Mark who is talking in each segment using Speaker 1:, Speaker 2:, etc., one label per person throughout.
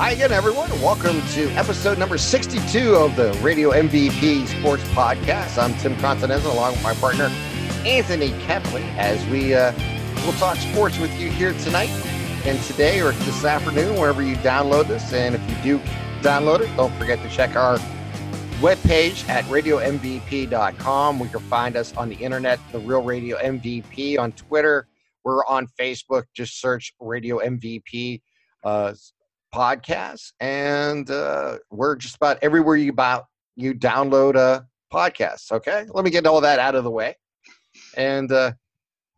Speaker 1: Hi again, everyone. Welcome to episode number 62 of the Radio MVP Sports Podcast. I'm Tim Continental along with my partner, Anthony Kepley, as we uh, will talk sports with you here tonight and today or this afternoon, wherever you download this. And if you do download it, don't forget to check our webpage at radiomvp.com. We can find us on the internet, The Real Radio MVP, on Twitter. We're on Facebook. Just search Radio MVP. Uh, podcasts, and uh, we're just about everywhere you about you download a podcast. Okay, let me get all that out of the way, and uh,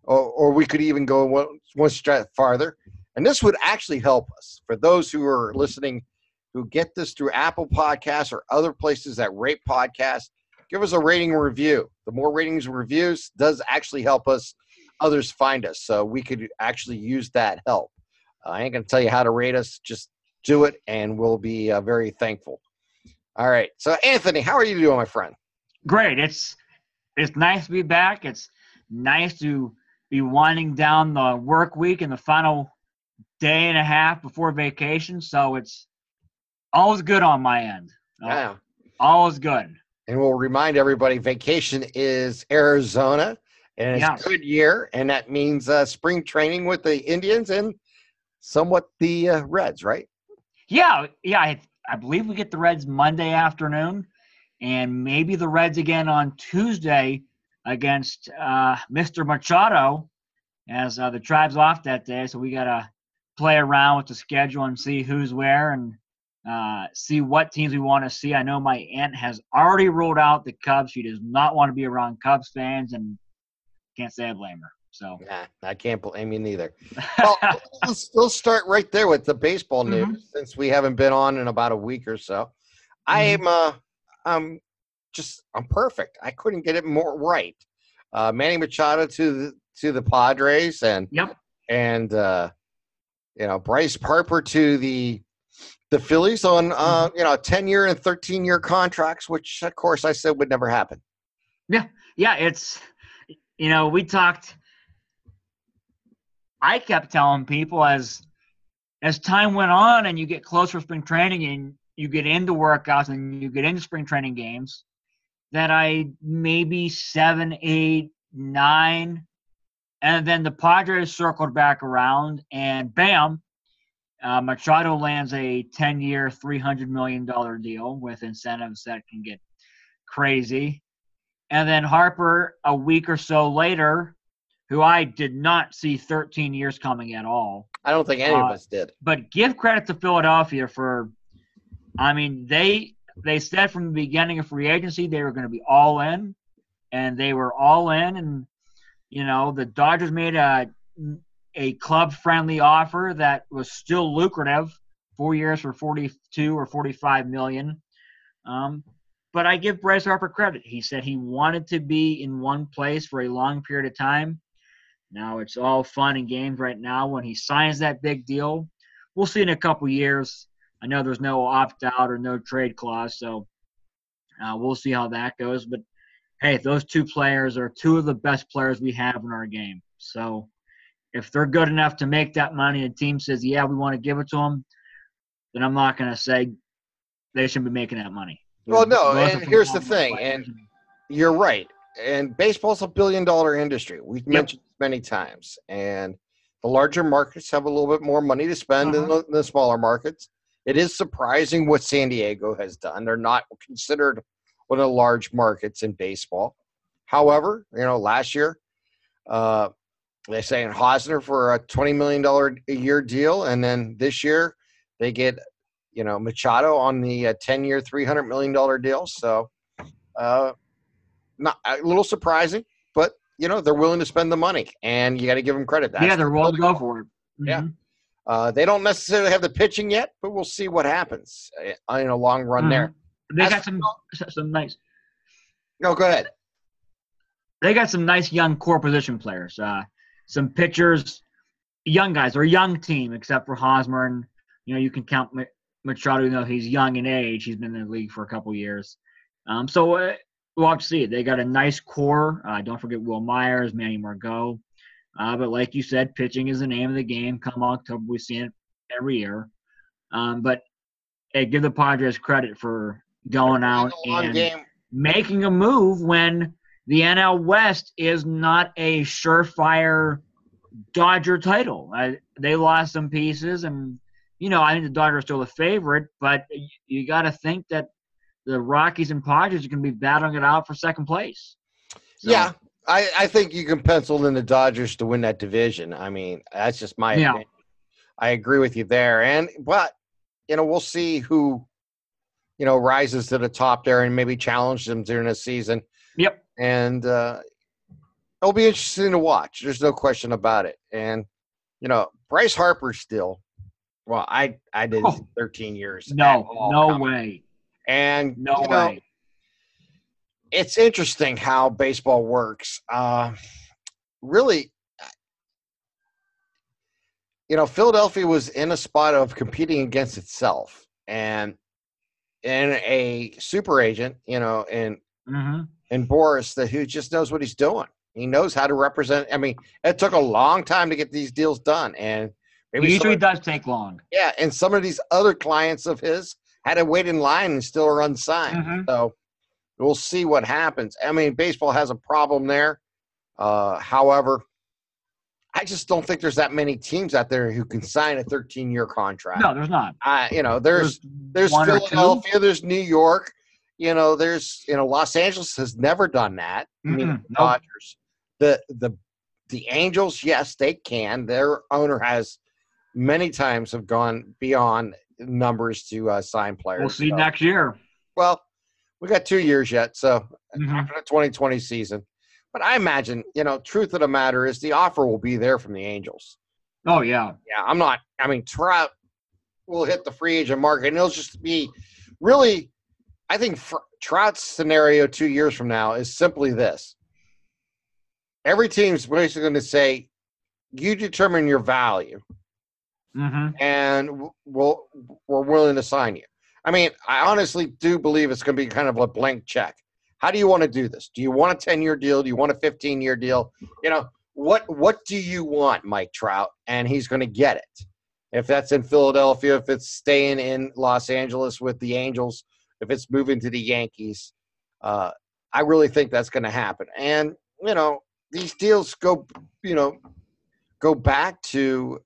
Speaker 1: or, or we could even go one, one step farther, and this would actually help us for those who are listening who get this through Apple Podcasts or other places that rate podcasts. Give us a rating review. The more ratings and reviews does actually help us others find us, so we could actually use that help. I ain't gonna tell you how to rate us. Just do it, and we'll be uh, very thankful. All right. So, Anthony, how are you doing, my friend?
Speaker 2: Great. It's it's nice to be back. It's nice to be winding down the work week and the final day and a half before vacation. So it's always good on my end.
Speaker 1: Yeah.
Speaker 2: Always good.
Speaker 1: And we'll remind everybody vacation is Arizona and it's
Speaker 2: Yes.
Speaker 1: good year. And that means uh, spring training with the Indians and somewhat the uh, Reds, right?
Speaker 2: Yeah, yeah. I, I believe we get the Reds Monday afternoon, and maybe the Reds again on Tuesday against uh, Mr. Machado, as uh, the tribe's off that day. So we gotta play around with the schedule and see who's where and uh, see what teams we want to see. I know my aunt has already ruled out the Cubs. She does not want to be around Cubs fans, and can't say I blame her. So
Speaker 1: Nah, I can't blame you neither. Well, let's, let's start right there with the baseball news
Speaker 2: Mhm.
Speaker 1: since we haven't been on in about a week or so. I am uh I'm just I'm perfect. I couldn't get it more right. Uh Manny Machado to the to the Padres and
Speaker 2: Yep.
Speaker 1: and uh you know Bryce Harper to the the Phillies on uh you know 10 year and 13 year contracts which of course I said would never happen.
Speaker 2: Yeah, yeah, it's you know we talked. I kept telling people as as time went on and you get closer to spring training and you get into workouts and you get into spring training games that I maybe seven, eight, nine, and then the Padres circled back around and bam, uh, Machado lands a ten-year, three hundred million dollar deal with incentives that can get crazy. And then Harper, a week or so later, who I did not see 13 years coming at all.
Speaker 1: I don't think any of
Speaker 2: Uh,
Speaker 1: us did.
Speaker 2: But give credit to Philadelphia for, I mean, they they said from the beginning of free agency they were going to be all in, and they were all in. And you know, the Dodgers made a a club friendly offer that was still lucrative, four years for 42 or 45 million. Um, but I give Bryce Harper credit. He said he wanted to be in one place for a long period of time. Now it's all fun and games right now. When he signs that big deal, we'll see in a couple years. I know there's no opt out or no trade clause, so uh, we'll see how that goes. But hey, those two players are two of the best players we have in our game. So if they're good enough to make that money, and the team says, "Yeah, we want to give it to them," then I'm not going to say they shouldn't be making that money.
Speaker 1: Well, no, and here's the thing,
Speaker 2: players.
Speaker 1: and You're right. And baseball's a billion dollar industry. We've mentioned this many times. And the larger markets have a little bit more money to spend
Speaker 2: Uh-huh.
Speaker 1: than the, the smaller markets. It is surprising what San Diego has done. They're not considered one of the large markets in baseball. However, you know, last year, uh, they say in Hosmer for a $20 million a year deal. And then this year, they get, you know, Machado on the uh, 10 year, $300 million deal. So, uh, not a little surprising, but you know they're willing to spend the money, and you got to give them credit. That's
Speaker 2: yeah, they're willing to go for it.
Speaker 1: Yeah.
Speaker 2: Mhm.
Speaker 1: Uh, they don't necessarily have the pitching yet, but we'll see what happens uh, in a long run there.
Speaker 2: Mhm. They
Speaker 1: As
Speaker 2: got some some nice.
Speaker 1: No, go ahead.
Speaker 2: They got some nice young core position players. Uh, some pitchers, young guys. They're a young team, except for Hosmer, and you know you can count Ma- Machado. Even though he's young in age, he's been in the league for a couple years. Um, so uh, we'll have to see. They got a nice core. Uh, don't forget Wil Myers, Manny Margot. Uh, but like you said, pitching is the name of the game. Come October, we see it every year. Um, but hey, give the Padres credit for going out and
Speaker 1: game.
Speaker 2: making a move when the NL West is not a surefire Dodger title. I, they lost some pieces, and you know I think the Dodgers are still the favorite, but you, you got to think that the Rockies and Padres are going to be battling it out for second place. So,
Speaker 1: Yeah, I, I think you can pencil in the Dodgers to win that division. I mean, that's just my
Speaker 2: Yeah.
Speaker 1: opinion. I agree with you there. And but you know, we'll see who you know rises to the top there and maybe challenge them during the season.
Speaker 2: Yep.
Speaker 1: And uh it'll be interesting to watch. There's no question about it. And you know, Bryce Harper still well, I I did
Speaker 2: Oh.
Speaker 1: 13 years.
Speaker 2: No, no way,
Speaker 1: And
Speaker 2: no
Speaker 1: you know,
Speaker 2: way.
Speaker 1: it's interesting how baseball works. Uh, really, you know, Philadelphia was in a spot of competing against itself, and and a super agent, you know, and
Speaker 2: hmm
Speaker 1: and Boras that who just knows what he's doing. He knows how to represent. I mean, it took a long time to get these deals done, and maybe some
Speaker 2: Usually
Speaker 1: of-
Speaker 2: does take long.
Speaker 1: yeah, and some of these other clients of his had to wait in line and still are unsigned.
Speaker 2: Mhm.
Speaker 1: So we'll see what happens. I mean, baseball has a problem there. Uh, however, I just don't think there's that many teams out there who can sign a 13 year contract.
Speaker 2: No, there's not.
Speaker 1: I, you know, there's there's
Speaker 2: two.
Speaker 1: Philadelphia, there's New York. You know, there's you know Los Angeles has never done that. I mean, the
Speaker 2: nope.
Speaker 1: Dodgers, the the the Angels, yes, they can. Their owner has many times have gone beyond numbers to uh, sign players.
Speaker 2: We'll see
Speaker 1: So-
Speaker 2: next year.
Speaker 1: Well, we got two years yet, so
Speaker 2: Mhm.
Speaker 1: after the 2020 season. But I imagine, you know, truth of the matter is the offer will be there from the Angels.
Speaker 2: Oh yeah.
Speaker 1: Yeah, I'm not. I mean, Trout will hit the free agent market, and it'll just be really. I think Trout's scenario two years from now is simply this: every team's basically going to say, "You determine your value,
Speaker 2: hmm
Speaker 1: and we'll we're willing to sign you." I mean, I honestly do believe it's going to be kind of a blank check. How do you want to do this? Do you want a 10 year deal? Do you want a 15 year deal? You know, what what do you want, Mike Trout? And he's going to get it. If that's in Philadelphia, if it's staying in Los Angeles with the Angels, if it's moving to the Yankees, uh, I really think that's going to happen. And you know, these deals go, you know, go back to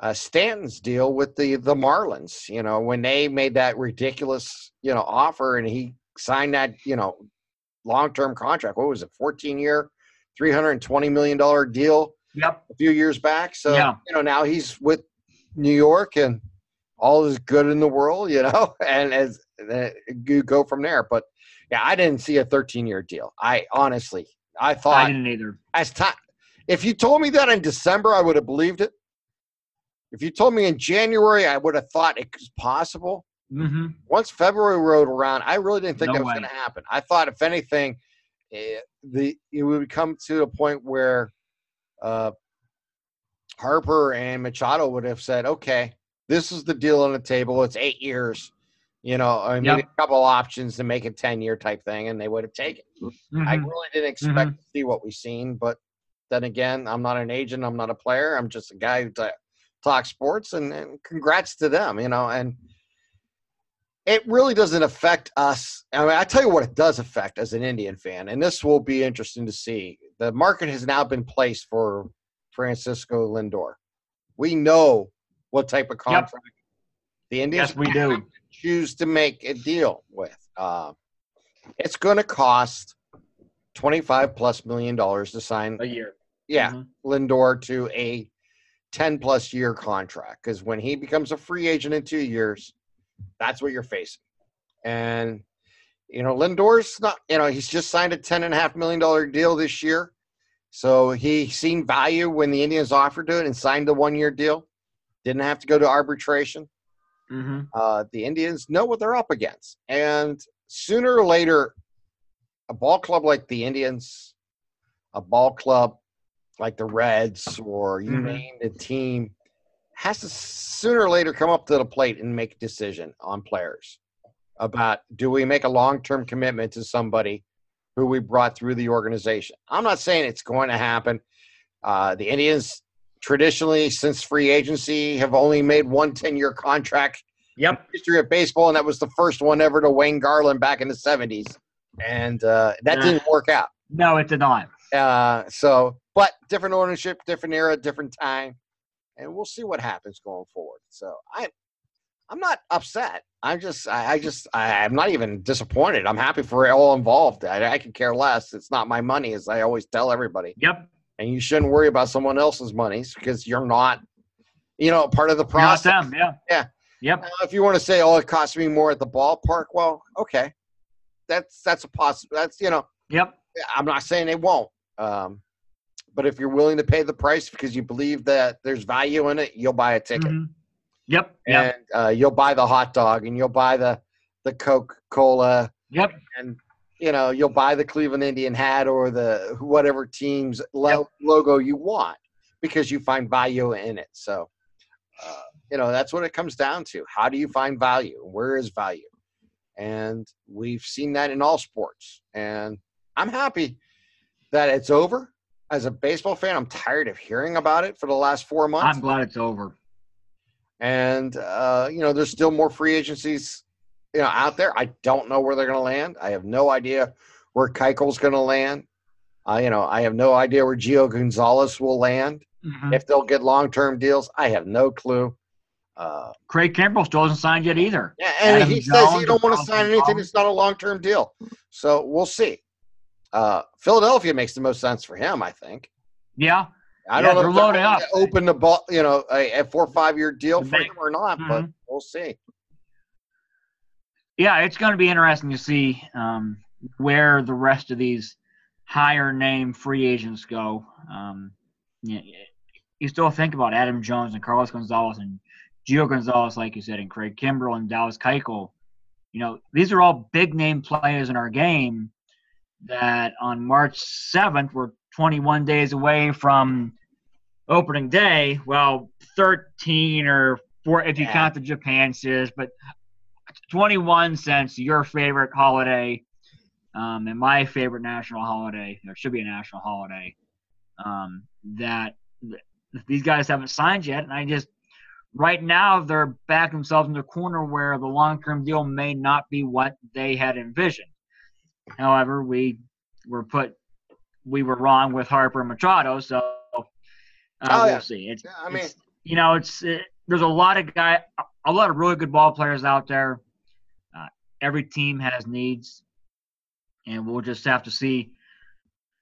Speaker 1: uh, Stanton's deal with the the Marlins. You know, when they made that ridiculous, you know, offer and he signed that, you know, long term contract. What was it, fourteen year, three hundred twenty million dollar deal
Speaker 2: Yep.
Speaker 1: a few years back. So
Speaker 2: Yeah.
Speaker 1: you know, now he's with New York and all is good in the world. You know, and as uh, you go from there. But yeah, I didn't see a thirteen year deal. I honestly, I thought I
Speaker 2: didn't either.
Speaker 1: as time. If you told me that in December, I would have believed it. If you told me in January, I would have thought it was possible.
Speaker 2: hmm
Speaker 1: Once February rolled around, I really didn't think
Speaker 2: No
Speaker 1: that was going to happen. I thought, if anything, eh, the it would come to a point where uh, Harper and Machado would have said, "Okay, this is the deal on the table. It's eight years." You know, I mean,
Speaker 2: Yep.
Speaker 1: a couple options to make a ten year type thing, and they would have taken. I
Speaker 2: Mhm.
Speaker 1: really didn't expect to see what we've seen, but then again, I'm not an agent. I'm not a player. I'm just a guy who ta- talks sports, and, and congrats to them. You know, and it really doesn't affect us. I mean, I tell you what, it does affect as an Indian fan, and this will be interesting to see. The market has now been placed for Francisco Lindor. We know what type of contract the Indians
Speaker 2: Yes, we do.
Speaker 1: choose to make a deal with. Uh, it's going to cost 25 plus million dollars to sign,
Speaker 2: A year.
Speaker 1: yeah,
Speaker 2: Mhm.
Speaker 1: Lindor to a 10 plus year contract. Because when he becomes a free agent in two years, that's what you're facing. And, you know, Lindor's not, you know, he's just signed a $10.5 million deal this year. So he seen value when the Indians offered to it and signed a one year deal. Didn't have to go to arbitration
Speaker 2: Mhm.
Speaker 1: uh, the Indians know what they're up against. And sooner or later, a ball club like the Indians, a ball club like the Reds, or you
Speaker 2: Mhm.
Speaker 1: name the team, has to sooner or later come up to the plate and make a decision on players about do we make a long term commitment to somebody who we brought through the organization. I'm not saying it's going to happen. Uh, the Indians traditionally, since free agency, have only made one 10 year contract
Speaker 2: Yep.
Speaker 1: history of baseball, and that was the first one ever to Wayne Garland back in the '70s, and uh, that
Speaker 2: Yeah.
Speaker 1: didn't work out.
Speaker 2: No, it did not.
Speaker 1: Uh, so, but different ownership, different era, different time, and we'll see what happens going forward. So I, I'm not upset. I'm just, I, I just, I, I'm not even disappointed. I'm happy for all involved. I, I could care less. It's not my money, as I always tell everybody,
Speaker 2: Yep.
Speaker 1: and you shouldn't worry about someone else's monies because you're not, you know, part of the
Speaker 2: Not
Speaker 1: process.
Speaker 2: them. Yeah.
Speaker 1: Yeah.
Speaker 2: Yep.
Speaker 1: Now, if you want to say, "Oh, it cost me more at the ballpark," well, okay, that's that's a possible. That's you know,
Speaker 2: Yep.
Speaker 1: I'm not saying it won't, um, but if you're willing to pay the price because you believe that there's value in it, you'll buy a ticket,
Speaker 2: Mhm. Yep. Yep.
Speaker 1: and uh, you'll buy the hot dog, and you'll buy the the Coca Cola,
Speaker 2: Yep.
Speaker 1: and you know you'll buy the Cleveland Indian hat or the whatever team's lo- logo you want because you find value in it. So, uh, you know that's what it comes down to. How do you find value? Where is value? And we've seen that in all sports. And I'm happy that it's over. As a baseball fan, I'm tired of hearing about it for the last four months.
Speaker 2: I'm glad it's over.
Speaker 1: and uh, you know, there's still more free agencies, you know, out there. I don't know where they're going to land. I have no idea where Keuchel's going to land. Uh, you know, I have no idea where Gio Gonzalez will land.
Speaker 2: Mhm.
Speaker 1: If they'll get long-term deals, I have no clue. Uh,
Speaker 2: Craig Kimbrel still hasn't signed yet either.
Speaker 1: yeah, and
Speaker 2: Adam
Speaker 1: he says he don't want to sign anything. It's not a long-term deal. So we'll see. Uh, Philadelphia makes the most sense for him, I think.
Speaker 2: Yeah.
Speaker 1: I don't know
Speaker 2: they're
Speaker 1: if they're
Speaker 2: loading up.
Speaker 1: to open the ball, you know, a, a four or five year deal for
Speaker 2: They-
Speaker 1: him or not, but
Speaker 2: Mhm.
Speaker 1: we'll see.
Speaker 2: Yeah, it's going to be interesting to see um, where the rest of these higher name free agents go. Um, you, you still think about Adam Jones and Carlos Gonzalez and Gio Gonzalez, like you said, and Craig Kimbrel and Dallas Keuchel. You know, these are all big name players in our game that on March 7th, we're 21 days away from opening day. Well, 13 or four if you
Speaker 1: Yeah.
Speaker 2: count the Japan series, but 21 cents your favorite holiday um, and my favorite national holiday there should be a national holiday um, that th- these guys haven't signed yet and i just right now they're back themselves in the corner where the long-term deal may not be what they had envisioned however we were put we were wrong with harper and machado so uh,
Speaker 1: Oh,
Speaker 2: we'll see. It's,
Speaker 1: Yeah, I mean-
Speaker 2: it's- you know it's it, there's a lot of guy a lot of really good ball players out there. Uh, every team has needs and we'll just have to see.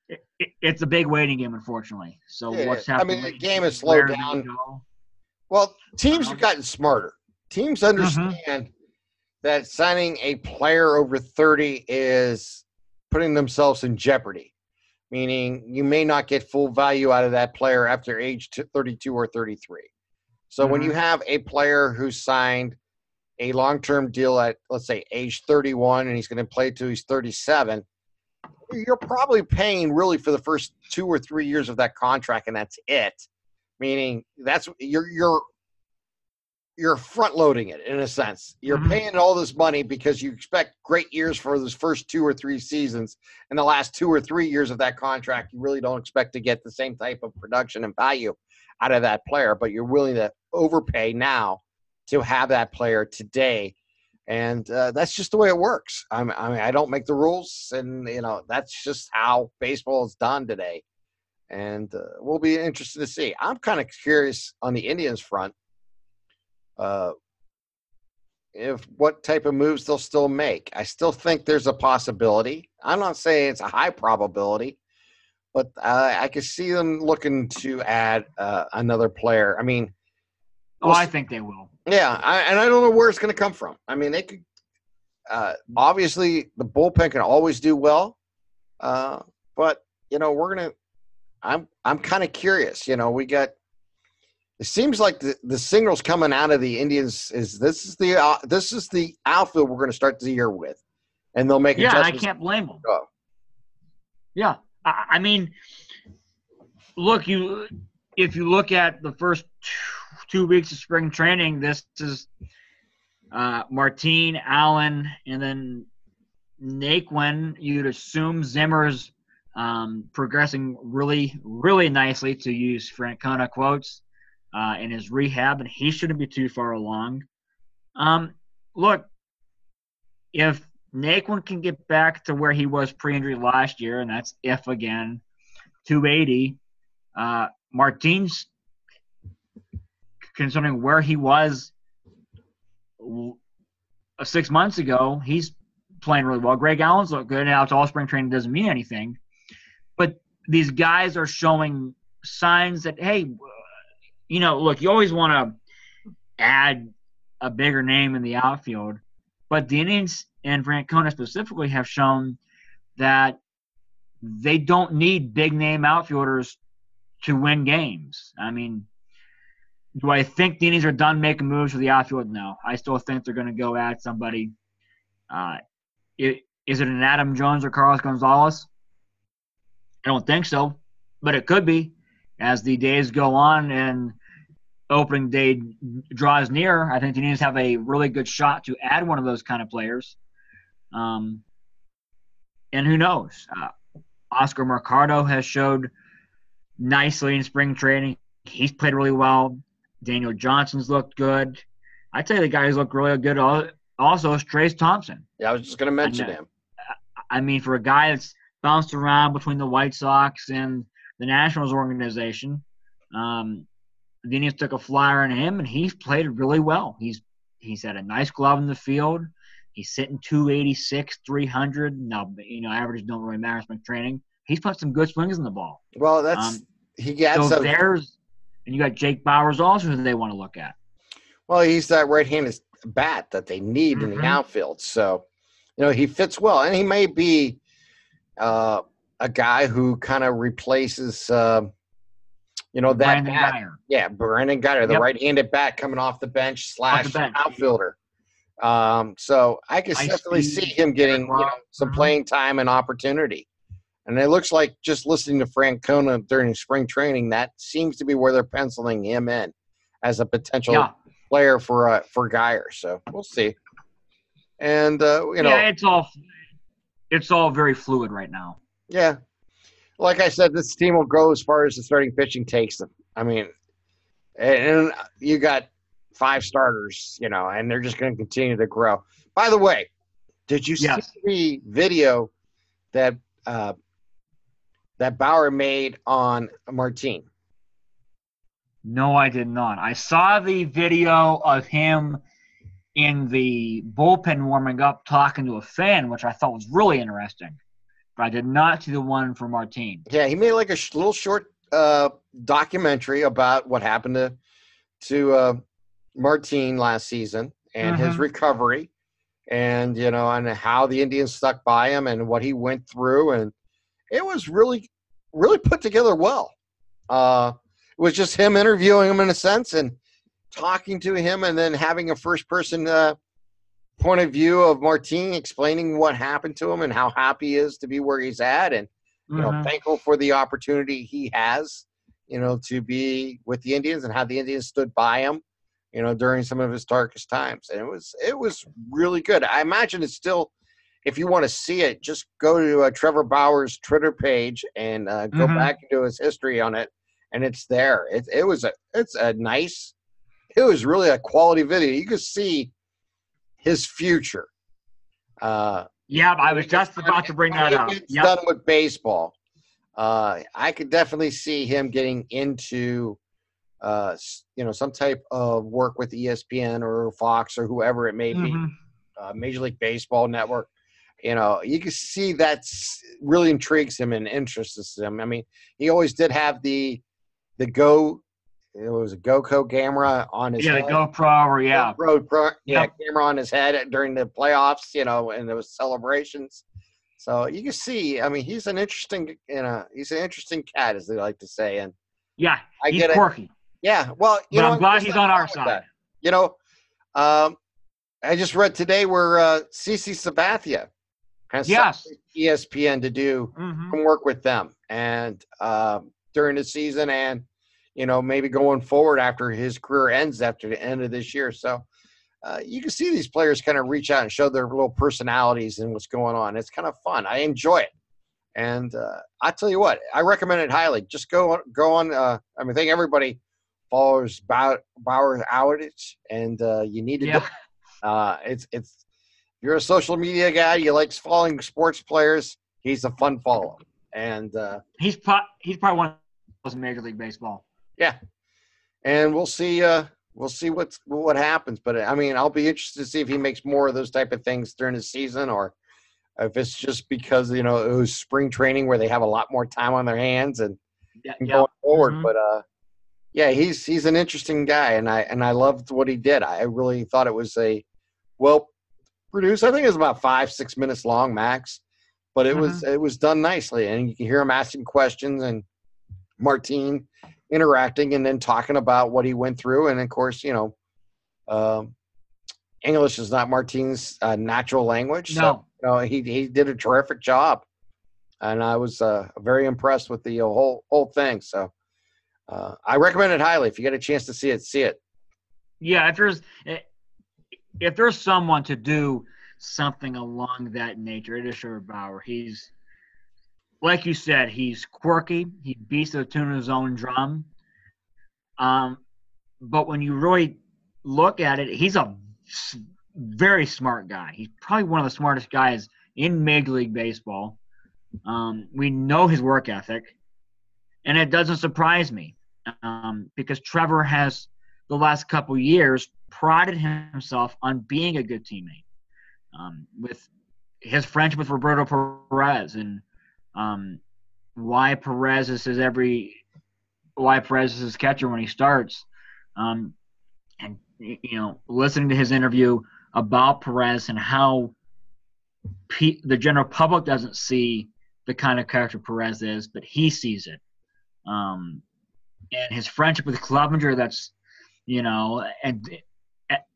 Speaker 2: It, it, it's a big waiting game unfortunately. So
Speaker 1: Yeah,
Speaker 2: what's
Speaker 1: I
Speaker 2: happening
Speaker 1: mean, the game has slowed down. Well, teams
Speaker 2: Uh-huh.
Speaker 1: have gotten smarter. Teams understand that signing a player over 30 is putting themselves in jeopardy, meaning you may not get full value out of that player after age 32 or 33. So when you mm-hmm. have a player who signed a long-term deal at let's say age 31 and he's going to play till he's 37 you're probably paying really for the first two or three years of that contract and that's it. Meaning that's you're you're you're front loading it in a sense. You're
Speaker 2: Mhm.
Speaker 1: paying all this money because you expect great years for those first two or three seasons and the last two or three years of that contract you really don't expect to get the same type of production and value out of that player but you're willing to overpay now to have that player today. And uh, that's just the way it works. I'm, i mean i don't make the rules and you know that's just how baseball is done today. And uh, we'll be interested to see. I'm kind of curious on the indians front uh, if what type of moves they'll still make i still think there's a possibility i'm not saying it's a high probability but uh, i could see them looking to add uh, another player i mean
Speaker 2: oh i think they will
Speaker 1: yeah, I, and I don't know where it's going to come from. I mean, they could uh, obviously the bullpen can always do well, uh, but you know we're gonna. I'm I'm kind of curious. You know, we got. It seems like the, the signals coming out of the Indians is this is the uh, this is the outfield we're going to start the year with, and they'll make
Speaker 2: yeah i can't blame them
Speaker 1: Go.
Speaker 2: yeah I, I mean look you if you look at the first two, two weeks of spring training this is uh, martine allen and then naquin you'd assume zimmer's um, progressing really really nicely to use francona quotes uh, in his rehab and he shouldn't be too far along Um, look, if Naquin can get back to where he was pre-injury last year, and that's if again, 280. Uh, Martin's considering where he was six months ago, he's playing really well. Greg Allen's look good. Now it's all spring training doesn't mean anything, but these guys are showing signs that hey, you know, look, you always want to add a bigger name in the outfield, but the Indians and Francona specifically have shown that they don't need big name outfielders to win games. I mean, do I think the Indians are done making moves for the outfield? No. I still think they're going to go at somebody. Uh, it, is it an Adam Jones or Carlos Gonzalez? I don't think so, but it could be as the days go on and opening day draws near. I think the Indians have a really good shot to add one of those kind of players. Um, and who knows? Uh, Oscar Mercado has showed nicely in spring training. He's played really well. Daniel Johnson's looked good. I tell you, the guys look really good. Also, is Trayce Thompson.
Speaker 1: Yeah, I was just going to mention him.
Speaker 2: I mean, for a guy that's bounced around between the White Sox and the Nationals organization, um, the Indians took a flyer on him, and he's played really well. He's he's had a nice glove in the field. He's sitting 286, 300. Now, you know, averages don't really matter in training. He's put some good swings in the ball.
Speaker 1: Well, that's um, he gets.
Speaker 2: So there's and you got Jake Bauers also who they want to look at.
Speaker 1: Well, he's that right-handed bat that they need mm-hmm. in the mm-hmm. outfield. So, you know, he fits well, and he may be uh, a guy who kind of replaces, uh, you know, that
Speaker 2: Brandon
Speaker 1: bat.
Speaker 2: Guyer.
Speaker 1: Yeah, Brandon Guyer, the yep. right-handed bat coming off the bench slash the bench. outfielder. Um, so I can definitely see him getting you know, some playing time and opportunity. And it looks like just listening to Francona during spring training, that seems to be where they're penciling him in as a potential yeah. player for uh, for Guyer. So we'll see. And uh, you know,
Speaker 2: yeah, it's all it's all very fluid right now.
Speaker 1: Yeah, like I said, this team will go as far as the starting pitching takes them. I mean, and you got five starters, you know, and they're just going to continue to grow. By the way, did you yes. see the video that uh, that Bauer made on Martin?
Speaker 2: No, I did not. I saw the video of him in the bullpen warming up talking to a fan, which I thought was really interesting. But I did not see the one for Martine.
Speaker 1: Yeah, he made like a sh- little short uh, documentary about what happened to to uh, Martin last season and mm-hmm. his recovery, and you know, and how the Indians stuck by him and what he went through, and it was really, really put together well. Uh, it was just him interviewing him in a sense and talking to him, and then having a first person uh, point of view of Martin explaining what happened to him and how happy he is to be where he's at, and you mm-hmm. know, thankful for the opportunity he has, you know, to be with the Indians and how the Indians stood by him you know during some of his darkest times and it was it was really good i imagine it's still if you want to see it, just go to uh, Trevor Bauer's Twitter page and uh, go mm-hmm. back into his history on it, and it's there. It, it was a it's a nice, it was really a quality video. You could see his future. Uh,
Speaker 2: yeah, I was just about to bring that up.
Speaker 1: Yep. Done with baseball. Uh, I could definitely see him getting into, uh, you know, some type of work with ESPN or Fox or whoever it may be, mm-hmm. uh, Major League Baseball Network you know, you can see that's really intrigues him and interests him. I mean, he always did have the the Go it was a GoPro camera on his
Speaker 2: yeah,
Speaker 1: head.
Speaker 2: the GoPro or yeah,
Speaker 1: GoPro pro, yeah, yep. camera on his head during the playoffs, you know, and those celebrations. So you can see, I mean, he's an interesting, you know, he's an interesting cat, as they like to say. And
Speaker 2: yeah, I he's get quirky. It.
Speaker 1: Yeah, well, you
Speaker 2: but
Speaker 1: know,
Speaker 2: I'm glad he's on our side. That.
Speaker 1: You know, um, I just read today where uh, CC Sabathia has
Speaker 2: yes.
Speaker 1: ESPN to do mm-hmm. work with them and uh, during the season and you know maybe going forward after his career ends after the end of this year. So uh, you can see these players kind of reach out and show their little personalities and what's going on. It's kind of fun. I enjoy it. And uh, I tell you what, I recommend it highly. Just go on, go on. Uh, I mean, I think everybody follows Bauer, Bauer outage, and uh, you need to
Speaker 2: yeah.
Speaker 1: Uh, it's it's if you're a social media guy, you like following sports players. He's a fun follow, and uh,
Speaker 2: he's pro- he's probably one of those in Major League Baseball.
Speaker 1: Yeah, and we'll see. Uh, we'll see what's what happens. But I mean, I'll be interested to see if he makes more of those type of things during the season, or if it's just because you know it was spring training where they have a lot more time on their hands and,
Speaker 2: Yeah,
Speaker 1: and
Speaker 2: yeah.
Speaker 1: going forward.
Speaker 2: Mhm.
Speaker 1: But uh, yeah, he's he's an interesting guy, and I and I loved what he did. I really thought it was a well produced. I think it was about five six minutes long max, but it was it was done nicely, and you can hear him asking questions and Martine interacting and then talking about what he went through, and of course, you know. Um, English is not Martin's uh, natural language, so
Speaker 2: No.
Speaker 1: you know, he he did a terrific job, and I was uh, very impressed with the uh, whole whole thing. So uh, I recommend it highly. If you get a chance to see it, see it.
Speaker 2: Yeah, if there's if there's someone to do something along that nature, it is Trevor Bauer. He's like you said, he's quirky. He beats the tune of his own drum. Um, but when you really look at it, he's a very smart guy. He's probably one of the smartest guys in Major League Baseball. Um, we know his work ethic, and it doesn't surprise me um, because Trevor has the last couple years prided himself on being a good teammate. Um, with his friendship with Roberto Perez and um, why Perez is his every why Perez is his catcher when he starts. Um, and you know, listening to his interview about Perez and how pe- the general public doesn't see the kind of character Perez is, but he sees it. Um, and his friendship with Clevenger, that's you know, and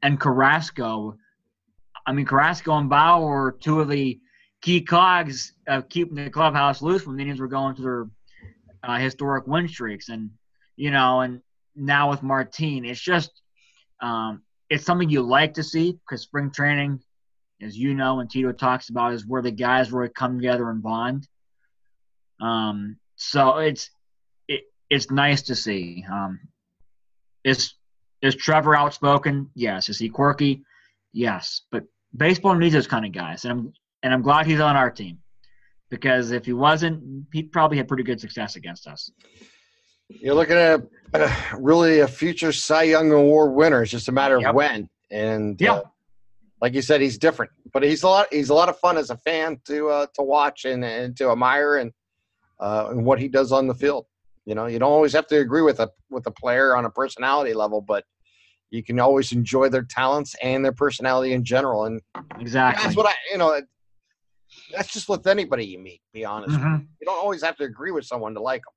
Speaker 2: and Carrasco. I mean, Carrasco and Bauer were two of the key cogs of keeping the clubhouse loose when the Indians were going through their uh, historic win streaks, and you know, and now with Martine, it's just um, it's something you like to see because spring training, as you know, and Tito talks about, is where the guys really come together and bond. Um, so it's it, it's nice to see. Um, is is Trevor outspoken? Yes. Is he quirky? Yes. But baseball needs those kind of guys, and I'm and I'm glad he's on our team because if he wasn't, he'd probably had pretty good success against us.
Speaker 1: You're looking at uh, really a future Cy Young Award winner. It's just a matter of
Speaker 2: Yep.
Speaker 1: when. And
Speaker 2: Yeah.
Speaker 1: uh, like you said, he's different, but he's a lot. He's a lot of fun as a fan to uh, to watch and, and to admire and uh, and what he does on the field. You know, you don't always have to agree with a with a player on a personality level, but you can always enjoy their talents and their personality in general. And
Speaker 2: Exactly.
Speaker 1: that's what I, you know, that's just with anybody you meet. Be honest,
Speaker 2: Mhm.
Speaker 1: you don't always have to agree with someone to like them.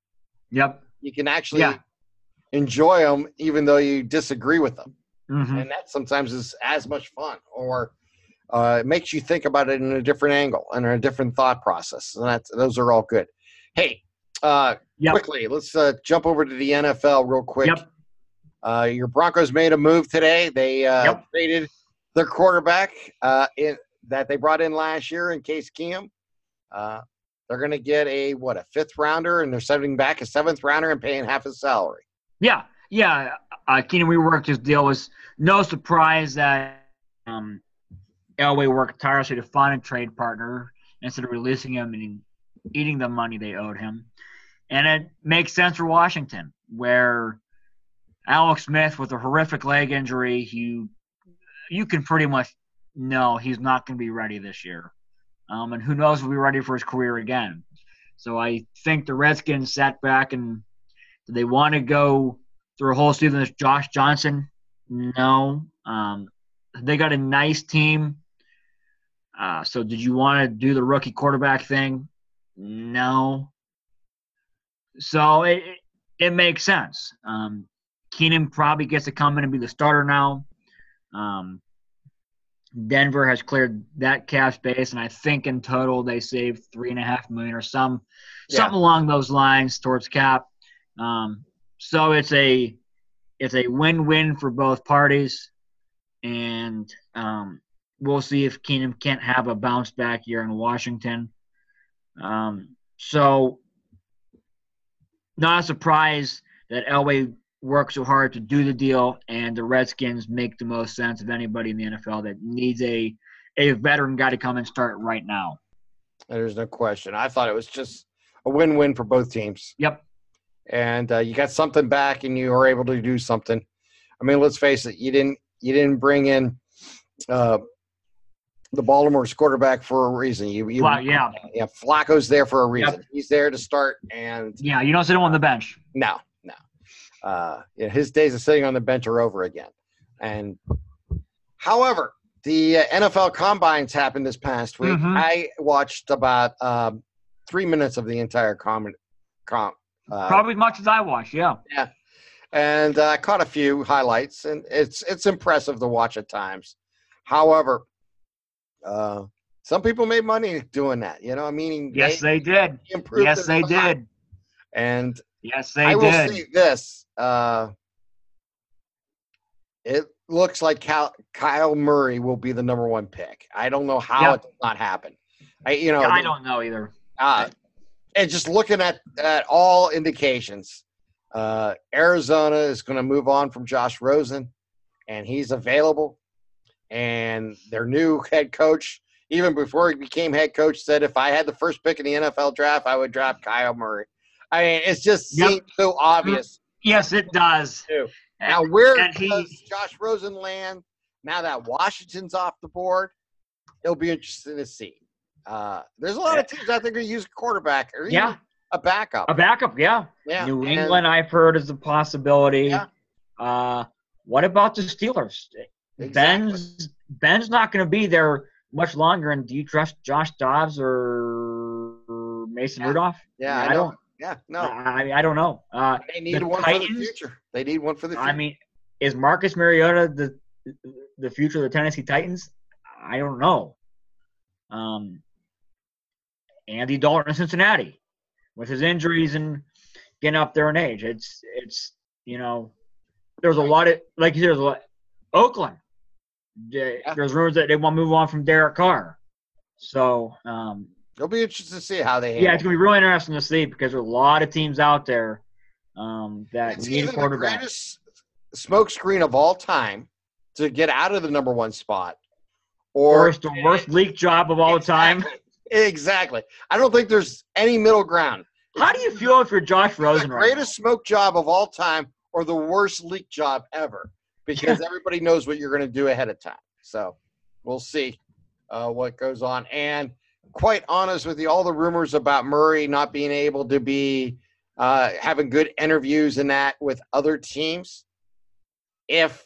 Speaker 2: Yep.
Speaker 1: You can actually
Speaker 2: Yeah.
Speaker 1: enjoy them even though you disagree with them,
Speaker 2: hmm
Speaker 1: and that sometimes is as much fun, or uh, it makes you think about it in a different angle and in a different thought process. And that's those are all good. Hey, uh,
Speaker 2: Yep.
Speaker 1: quickly, let's uh, jump over to the NFL real quick.
Speaker 2: Yep.
Speaker 1: Uh, your Broncos made a move today. They uh,
Speaker 2: Yep.
Speaker 1: traded their quarterback uh, in, that they brought in last year in Case Keenum. Uh, they're going to get a what a fifth rounder, and they're sending back a seventh rounder and paying half his salary.
Speaker 2: Yeah. Yeah. Uh, Keenum, we worked his deal. Was no surprise that um, Elway worked tirelessly to find a trade partner instead of releasing him and eating the money they owed him. And it makes sense for Washington, where Alex Smith with a horrific leg injury, you you can pretty much know he's not going to be ready this year. Um, and who knows he'll be ready for his career again. So I think the Redskins sat back and they want to go through a whole season with Josh Johnson? No. Um, they got a nice team. Uh, so did you want to do the rookie quarterback thing? No. So it, it, it makes sense. Um, Keenum probably gets to come in and be the starter now. Um, Denver has cleared that cap space, and I think in total they saved three and a half million or some
Speaker 1: Yeah.
Speaker 2: something along those lines towards cap. Um, so it's a it's a win-win for both parties, and um, we'll see if Keenum can't have a bounce back year in Washington. Um, so not a surprise that Elway work so hard to do the deal, and the Redskins make the most sense of anybody in the NFL that needs a a veteran guy to come and start right now.
Speaker 1: There's no question. I thought it was just a win-win for both teams.
Speaker 2: Yep.
Speaker 1: And uh, you got something back, and you were able to do something. I mean, let's face it. You didn't. You didn't bring in uh, the Baltimore's quarterback for a reason. You, you
Speaker 2: yeah.
Speaker 1: yeah. Flacco's there for a reason. He's there to start, and
Speaker 2: Yeah, you don't sit him on the bench.
Speaker 1: no, Uh, yeah, his days of sitting on the bench are over again. And however, the uh, NFL combines happened this past week.
Speaker 2: Mhm.
Speaker 1: I watched about um, three minutes of the entire com. com uh,
Speaker 2: Probably as much as I watched, Yeah.
Speaker 1: Yeah, and I caught a few highlights, and it's it's impressive to watch at times. However, uh, some people made money doing that. You know, meaning
Speaker 2: Yes, they did. Yes, they did.
Speaker 1: And
Speaker 2: Yes, they
Speaker 1: I will
Speaker 2: did.
Speaker 1: say this: uh, it looks like Cal- Kyler Murray will be the number one pick. I don't know how
Speaker 2: Yeah.
Speaker 1: it did not happen. I, you know,
Speaker 2: I don't know either.
Speaker 1: uh, and just looking at, at all indications, uh, Arizona is going to move on from Josh Rosen, and he's available. And their new head coach, even before he became head coach, said if I had the first pick in the NFL draft, I would draft Kyler Murray. I mean, it's just
Speaker 2: Yep.
Speaker 1: seems so obvious.
Speaker 2: Yes, it does.
Speaker 1: Too. Now, where
Speaker 2: and he-
Speaker 1: does Josh Rosen land now that Washington's off the board? It'll be interesting to see. Uh, there's a lot of teams I think are use a quarterback or even
Speaker 2: Yeah.
Speaker 1: a backup.
Speaker 2: A backup, yeah.
Speaker 1: yeah,
Speaker 2: New
Speaker 1: and-
Speaker 2: England, I've heard, is a possibility.
Speaker 1: Yeah.
Speaker 2: Uh, what about the Steelers?
Speaker 1: Exactly.
Speaker 2: Ben's Ben's not going to be there much longer. And do you trust Josh Dobbs or Mason
Speaker 1: Yeah.
Speaker 2: Rudolph?
Speaker 1: Yeah,
Speaker 2: I
Speaker 1: I,
Speaker 2: don't-
Speaker 1: don't. Yeah, no,
Speaker 2: I, mean, I don't know. Uh,
Speaker 1: they need
Speaker 2: the
Speaker 1: one for the
Speaker 2: Titans-
Speaker 1: future. They need one for the future.
Speaker 2: I mean, is Marcus Mariota the the future of the Tennessee Titans? I don't know. Um, Andy Dalton in Cincinnati with his injuries and getting up there in age. It's it's you know there's a lot of like you said, there's a lot. Oakland. There's rumors that they want to move on from Derek Carr. So um,
Speaker 1: It'll be interesting to see how they.
Speaker 2: yeah, it's gonna be really interesting to see because there's a lot of teams out there um, that
Speaker 1: It's
Speaker 2: need a
Speaker 1: even the
Speaker 2: quarterback.
Speaker 1: greatest smokescreen of all time to get out of the number one spot,
Speaker 2: Or
Speaker 1: or
Speaker 2: it's the worst leak job of all time.
Speaker 1: Exactly. Exactly. I don't think there's any middle ground.
Speaker 2: How do you feel if you're Josh
Speaker 1: the
Speaker 2: Rosen right
Speaker 1: greatest smoke job of all time or the worst leak job ever because everybody knows what you're going to do ahead of time. So we'll see uh, what goes on. And quite honest with you, all the rumors about Murray not being able to be uh, having good interviews and that with other teams, if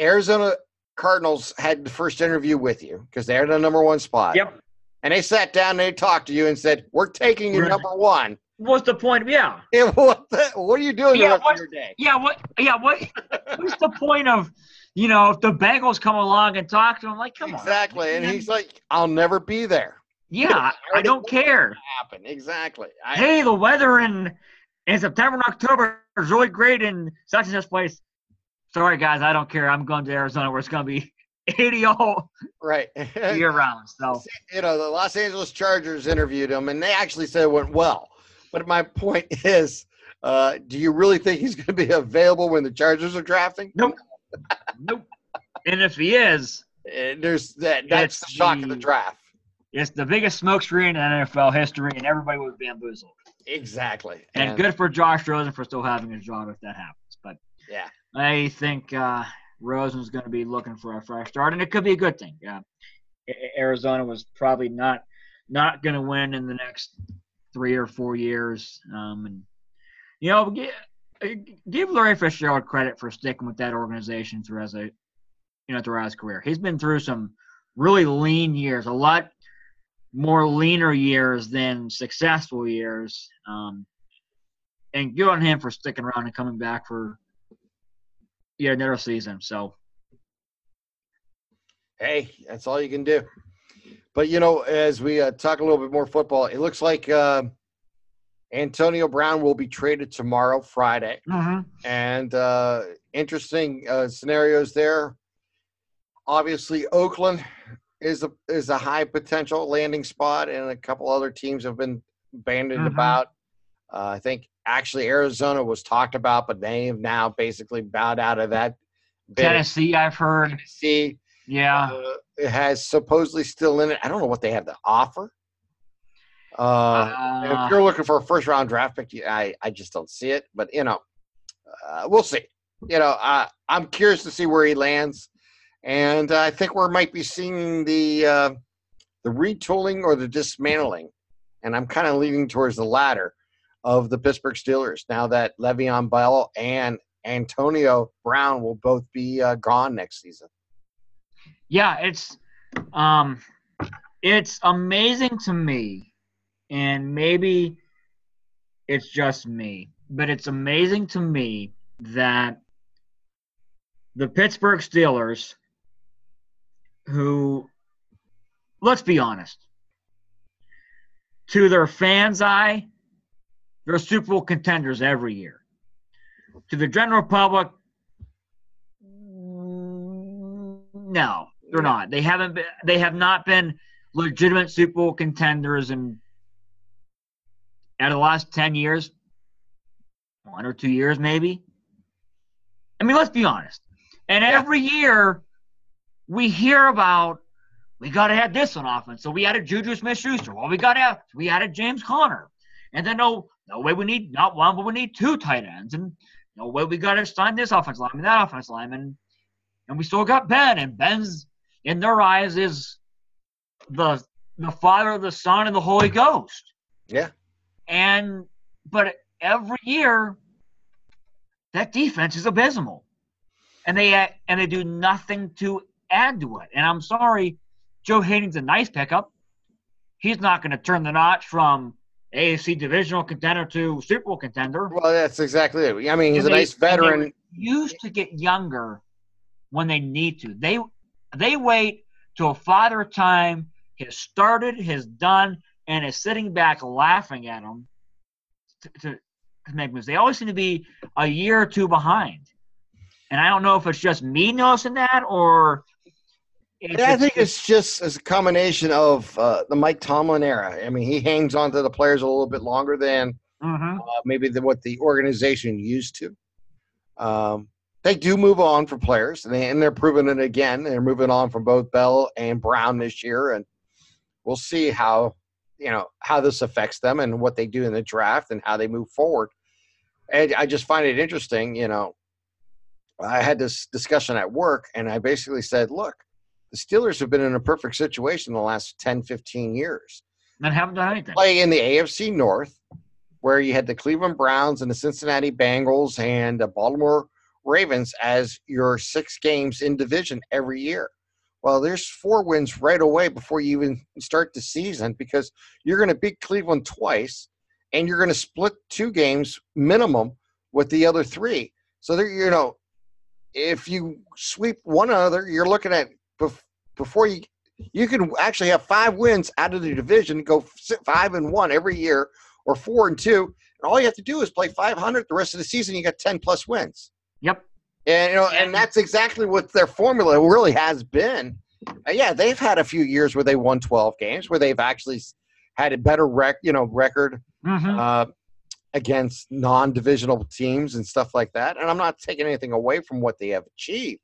Speaker 1: Arizona Cardinals had the first interview with you because they're the number one spot.
Speaker 2: Yep.
Speaker 1: And they sat down and they talked to you and said, "We're taking you number one."
Speaker 2: What's the point? Yeah.
Speaker 1: Yeah, what, the, what are you doing
Speaker 2: Yeah, what-
Speaker 1: of your day?
Speaker 2: Yeah. What? Yeah. What? What's the point of, you know, if the Bengals come along and talk to him, like, come
Speaker 1: exactly.
Speaker 2: on.
Speaker 1: Exactly.
Speaker 2: And
Speaker 1: he's like, "I'll never be there."
Speaker 2: yeah, I don't care.
Speaker 1: Happen exactly. I,
Speaker 2: Hey, the weather in in September and October is really great in such and such place. Sorry, guys, I don't care. I'm going to Arizona where it's going to be 80 all
Speaker 1: right.
Speaker 2: year round. So
Speaker 1: you know, the Los Angeles Chargers interviewed him, and they actually said it went well. But my point is, uh, do you really think he's going to be available when the Chargers are drafting?
Speaker 2: nope, nope. And if he is,
Speaker 1: Uh, There's that. That's the shock of the
Speaker 2: the-
Speaker 1: draft.
Speaker 2: it's the biggest smoke screen in NFL history, and everybody was bamboozled.
Speaker 1: Exactly.
Speaker 2: And, good for Josh Rosen for still having his job if that happens. But
Speaker 1: Yeah.
Speaker 2: I think uh, Rosen's going to be looking for a fresh start, and it could be a good thing. Yeah, Arizona was probably not not going to win in the next three or four years, um, and you know, give, give Larry Fitzgerald credit for sticking with that organization through as a you know throughout his career. He's been through some really lean years, a lot more leaner years than successful years. Um, and good on him for sticking around and coming back for yeah another season. So
Speaker 1: hey, that's all you can do. But you know, as we uh, talk a little bit more football, it looks like uh, Antonio Brown will be traded tomorrow, Friday, and uh, interesting uh, scenarios there. Obviously, Oakland is a is a high potential landing spot, and a couple other teams have been bandied
Speaker 2: Mhm.
Speaker 1: about. Uh, I think actually Arizona was talked about, but they have now basically bowed out of that. bid.
Speaker 2: Tennessee, I've heard.
Speaker 1: Tennessee
Speaker 2: Yeah.
Speaker 1: uh, it has supposedly still in it. I don't know what they have to offer. Uh,
Speaker 2: Uh,
Speaker 1: if you're looking for a first round draft pick, I, I just don't see it. But you know, uh, we'll see. You know, uh, I'm curious to see where he lands, and I think we might be seeing the uh, the retooling or the dismantling, and I'm kind of leaning towards the latter of the Pittsburgh Steelers now that Le'Veon Bell and Antonio Brown will both be uh, gone next season.
Speaker 2: Yeah, it's um it's amazing to me and maybe it's just me, but it's amazing to me that the Pittsburgh Steelers who let's be honest to their fans eye they're Super Bowl contenders every year. To the general public no, they're not. They haven't been. They have not been legitimate Super Bowl contenders in out of the last ten years, one or two years maybe. I mean, let's be honest. And
Speaker 1: Yeah.
Speaker 2: every year we hear about we got to have this on offense. So we added Juju Smith-Schuster. Well, we got to have we added James Conner, and then no, no way we need not one, but we need two tight ends, and no way we got to sign this offense lineman, that offense lineman, and we still got Ben, and Ben's in their eyes is the the Father, of the Son, and the Holy Ghost.
Speaker 1: Yeah.
Speaker 2: And but every year, that defense is abysmal, and they and they do nothing to add to it. And I'm sorry, Joe Haden's a nice pickup. He's not going to turn the notch from AFC divisional contender to Super Bowl contender.
Speaker 1: Well, that's exactly it. I mean, he's
Speaker 2: And
Speaker 1: a
Speaker 2: they-
Speaker 1: nice veteran.
Speaker 2: Used to get younger when they need to. They they wait till father time has started, has done, and is sitting back laughing at them to, to, to make moves. They always seem to be a year or two behind. And I don't know if it's just me noticing that or.
Speaker 1: I think it's just as a combination of uh, the Mike Tomlin era. I mean, he hangs on to the players a little bit longer than
Speaker 2: Mhm.
Speaker 1: uh, maybe the, what the organization used to. Um, they do move on for players, and, they, and they're proving it again. They're moving on from both Bell and Brown this year, and we'll see how you know how this affects them and what they do in the draft and how they move forward. And I just find it interesting. You know, I had this discussion at work, and I basically said, "Look, the Steelers have been in a perfect situation the last 10, 15 years."
Speaker 2: And haven't done anything.
Speaker 1: play in the AFC North, where you had the Cleveland Browns and the Cincinnati Bengals and the Baltimore Ravens as your six games in division every year. Well, there's four wins right away before you even start the season because you're going to beat Cleveland twice and you're going to split two games minimum with the other three. So there, you know, if you sweep one another, you're looking at before you you can actually have five wins out of the division, go five and one every year, or four and two, and all you have to do is play 500 the rest of the season. You got 10 plus wins,
Speaker 2: Yep.
Speaker 1: and you know, and that's exactly what their formula really has been. Uh, yeah, they've had a few years where they won 12 games, where they've actually had a better rec, you know, record
Speaker 2: hmm
Speaker 1: uh, against non-divisional teams and stuff like that. And I'm not taking anything away from what they have achieved.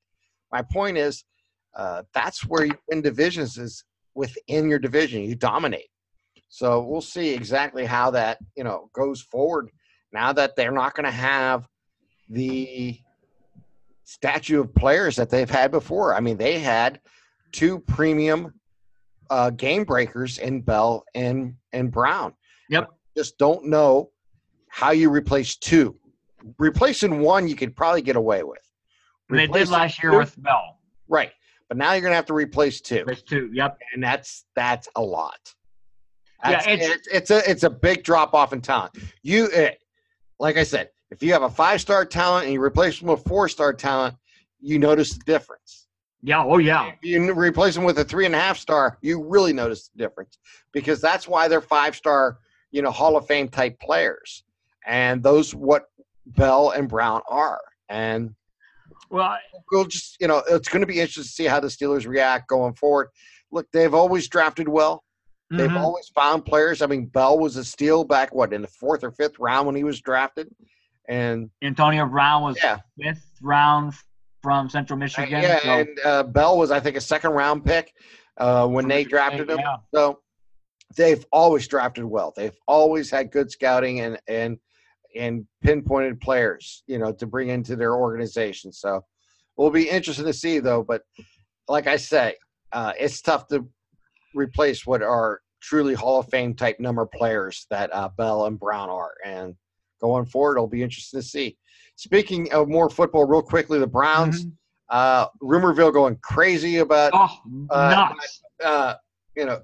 Speaker 1: My point is, uh, that's where you win divisions is within your division. You dominate. So we'll see exactly how that you know goes forward. Now that they're not going to have the statue of players that they've had before. I mean, they had two premium uh, game breakers in Bell and and Brown.
Speaker 2: Yep.
Speaker 1: Just don't know how you replace two. Replacing one, you could probably get away with.
Speaker 2: They did last year
Speaker 1: two-
Speaker 2: with Bell.
Speaker 1: right, but now you're gonna have to replace two,
Speaker 2: There's two. Yep.
Speaker 1: and that's that's a lot.
Speaker 2: Yeah, it's-
Speaker 1: it's, it's a it's a big drop off in talent. You, eh, like I said, if you have a five star talent and you replace them with four star talent, you notice the difference.
Speaker 2: Yeah. Oh yeah.
Speaker 1: If you replace them with a three and a half star, you really notice the difference because that's why they're five star, you know, Hall of Fame type players, and those what Bell and Brown are. And
Speaker 2: Well,
Speaker 1: we'll just, you know, it's going to be interesting to see how the Steelers react going forward. Look, they've always drafted well. They've
Speaker 2: Mhm.
Speaker 1: always found players. I mean, Bell was a steal back what in the fourth or fifth round when he was drafted, and
Speaker 2: Antonio Brown was
Speaker 1: yeah,
Speaker 2: fifth round from Central Michigan.
Speaker 1: yeah,
Speaker 2: so
Speaker 1: and uh, Bell was I think a second round pick uh, when they drafted him.
Speaker 2: Yeah.
Speaker 1: So they've always drafted well. They've always had good scouting and and and pinpointed players, you know, to bring into their organization. So we'll be interesting to see though. But like I say, uh, it's tough to replace what are truly Hall of Fame type number players that uh, Bell and Brown are. And going forward, it'll be interesting to see. Speaking of more football, real quickly, the Browns,
Speaker 2: Mhm.
Speaker 1: uh, Rumorville going crazy about
Speaker 2: Oh,
Speaker 1: Uh,
Speaker 2: nuts!
Speaker 1: uh, you know,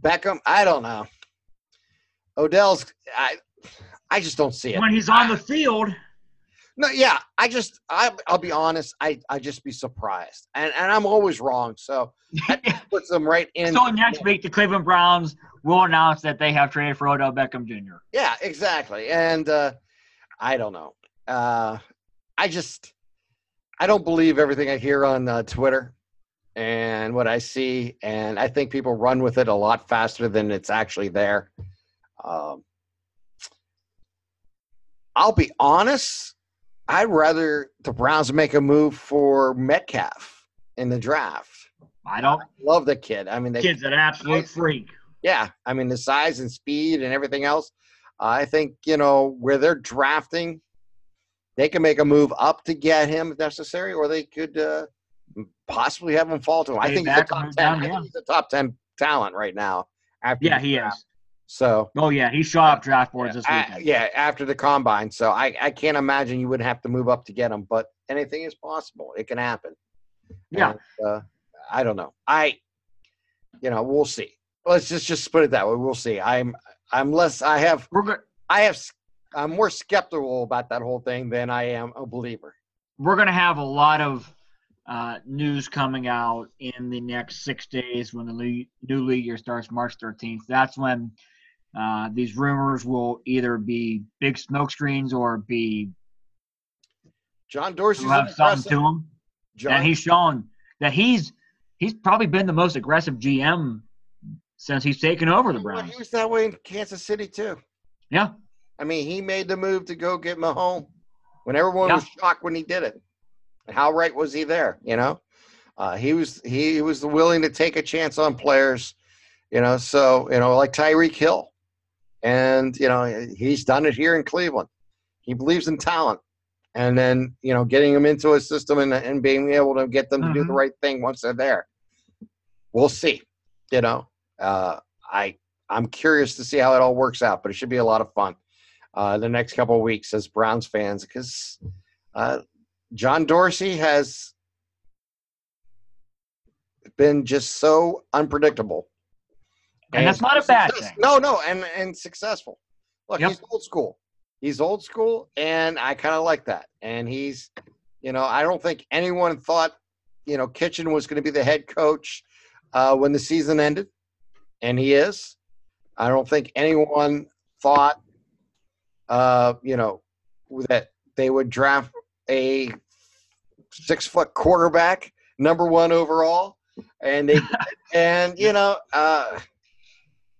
Speaker 1: Beckham. I don't know. Odell's. I, I just don't see it.
Speaker 2: When he's on the field,
Speaker 1: No, yeah. I just. I, I'll be honest. I, I just be surprised, and and I'm always wrong. So that puts them right in.
Speaker 2: so next week the Cleveland Browns will announce that they have traded for Odell Beckham Jr.
Speaker 1: Yeah, exactly. And uh, I don't know. Uh, I just. I don't believe everything I hear on uh, Twitter and what I see, and I think people run with it a lot faster than it's actually there. Um, I'll be honest. I'd rather the Browns make a move for Metcalf in the draft.
Speaker 2: I don't.
Speaker 1: Love the kid. I mean, the
Speaker 2: Kid's an absolute freak.
Speaker 1: Yeah. I mean, the size and speed and everything else. I think you know where they're drafting, they can make a move up to get him if necessary, or they could uh, possibly have him fall to him. I think he's a top ten.
Speaker 2: down,
Speaker 1: I think he's a top ten talent right now. After
Speaker 2: Yeah, he
Speaker 1: draft.
Speaker 2: is.
Speaker 1: So
Speaker 2: Oh yeah, he shot up draft boards this
Speaker 1: I- yeah, after the combine. So I, I can't imagine you would have to move up to get him, but anything is possible. It can happen.
Speaker 2: Yeah.
Speaker 1: And, uh, I don't know. I, you know, we'll see. Let's just just put it that way. We'll see. I'm I'm less. I have
Speaker 2: We're
Speaker 1: I have I'm more skeptical about that whole thing than I am a believer.
Speaker 2: we're gonna have a lot of uh, news coming out in the next six days when the le- new league year starts March 13th. That's when uh, these rumors will either be big smoke screens or be
Speaker 1: John Dorsey's
Speaker 2: will have something to him.
Speaker 1: John,
Speaker 2: and he's shown that he's he's probably been the most aggressive GM since he's taken over the Browns.
Speaker 1: He was that way in Kansas City too.
Speaker 2: Yeah,
Speaker 1: I mean, he made the move to go get Mahomes when everyone
Speaker 2: Yeah.
Speaker 1: was shocked when he did it. How right was he there? You know, uh, he was he was willing to take a chance on players. You know, so you know, like Tyreek Hill, and you know he's done it here in Cleveland. He believes in talent, and then you know getting them into a system and and being able to get them to do the
Speaker 2: Mhm.
Speaker 1: right thing once they're there. We'll see. You know, uh, I I'm curious to see how it all works out, but it should be a lot of fun uh, the next couple of weeks as Browns fans because uh, John Dorsey has been just so unpredictable.
Speaker 2: And that's not a bad
Speaker 1: success-
Speaker 2: thing.
Speaker 1: No, no, and and successful. Look,
Speaker 2: Yep.
Speaker 1: he's old school. He's old school, and I kind of like that. And he's, you know, I don't think anyone thought, you know, Kitchen was going to be the head coach uh, when the season ended, and he is. I don't think anyone thought, uh, you know, that they would draft a six foot quarterback, number one overall, and they, and you know, uh,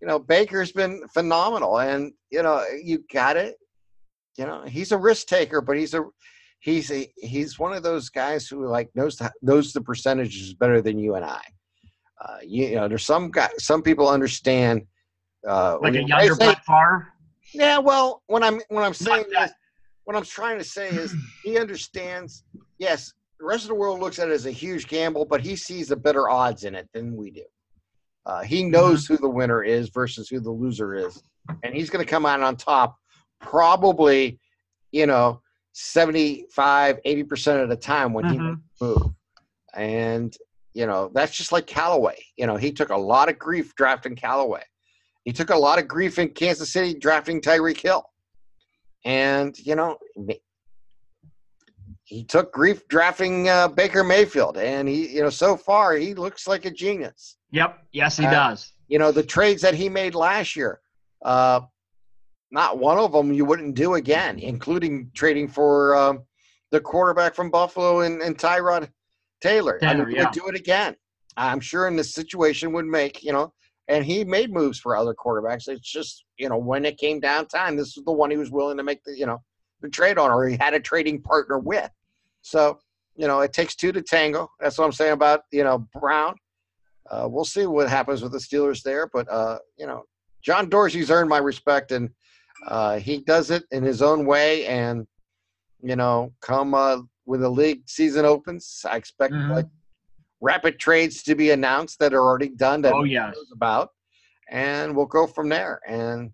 Speaker 1: you know, Baker's been phenomenal, and you know, you got it. You know, he's a risk taker, but he's a he's a he's one of those guys who like knows the, knows the percentages better than you and I. Uh, you, know, there's some guy, some people understand. Uh,
Speaker 2: like a younger
Speaker 1: say-
Speaker 2: Brett Favre.
Speaker 1: yeah, well, when I'm when I'm saying
Speaker 2: that.
Speaker 1: what I'm trying to say is he understands. Yes, the rest of the world looks at it as a huge gamble, but he sees the better odds in it than we do. Uh, he knows who the winner is versus who the loser is, and he's going to come out on top, probably, you know, 75, 80 percent of the time when he
Speaker 2: Mhm.
Speaker 1: makes a move. And you know, that's just like Callaway. You know, he took a lot of grief drafting Callaway. He took a lot of grief in Kansas City drafting Tyreek Hill. And, you know, he took grief drafting uh, Baker Mayfield. And he, you know, so far he looks like a genius.
Speaker 2: Yep. Yes, he
Speaker 1: Uh,
Speaker 2: does.
Speaker 1: You know, the trades that he made last year, uh, not one of them you wouldn't do again, including trading for um, the quarterback from Buffalo and, and Tyrod Taylor. I mean,
Speaker 2: yeah.
Speaker 1: would do it again. I'm sure in this situation would make, you know, and he made moves for other quarterbacks. It's just you know when it came down time, this was the one he was willing to make the you know the trade on, or he had a trading partner with. So you know it takes two to tango. That's what I'm saying about you know Brown. Uh, we'll see what happens with the Steelers there, but uh, you know John Dorsey's earned my respect, and uh, he does it in his own way. And you know, come uh, when the league season opens, I expect
Speaker 2: Mhm.
Speaker 1: like rapid trades to be announced that are already done that
Speaker 2: Oh,
Speaker 1: yeah about, and we'll go from there. And